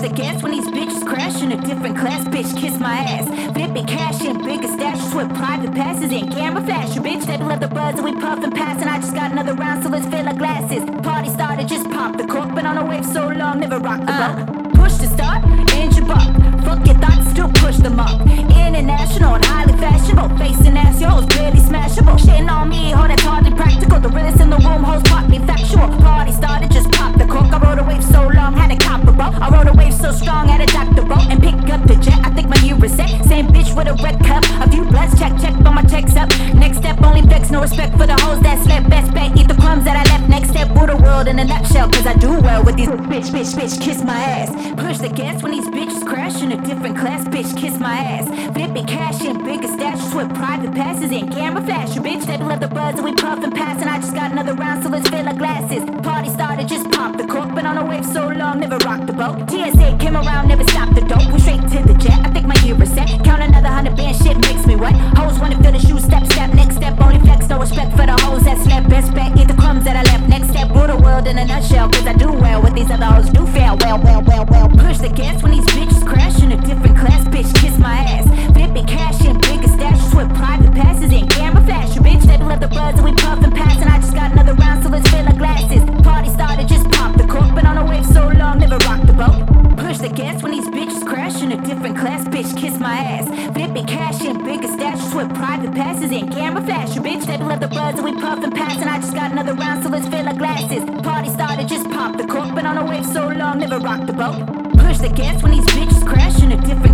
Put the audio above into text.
The gas when these bitches crash in a different class. Bitch, kiss my ass. Flipping cash in bigger stashes with private passes and camera flash. Your bitch, they love the buzz and we puff and pass. And I just got another round, so let's fill our glasses. Party started, just pop the cork. Been on a wave so long, never rock the uh. boat. Push to start, engine buck. Respect for the hoes that slept. Best bet, eat the crumbs that I left. Next step, rule the world in a nutshell. Cause I do well with these bitch, bitch, bitch, kiss my ass. Push the gas when these bitches crash in a different class. Bitch, kiss my ass. Flipping cash in bigger stashes with private passes and camera flash. Your bitch, they love the buzz and we puff and I just got another round, so let's fill our glasses. Party started, just pop the cork. Been on a wave so long, never rocked the boat. TSA came around, never stopped the dope. We straight to the jet. I think my year is set. Count another hundred band, shit world in a nutshell. Cause I do well with these other hoes do fail. Well, well, well, well. Push the gas when these bitches crash in a different class. Bitch, kiss my ass. Flipping cash in bigger stashes with private passes and camera flash. Bitch, they love the buzz and we puff and pass. And I just got another round, so let's fill our glasses. Party started, just pop the cork. Been on a wave so long, never rocked the boat. Push the gas when these bitches crash in a different class. Bitch, kiss my ass. Flipping cash in bigger stashes with private passes and camera flash. Bitch, they love the buzz and we puff and pass. And I just got another round, so let's started, just pop the cork. Been on a wave so long, never rocked the boat. Push the gas when these bitches crash in a different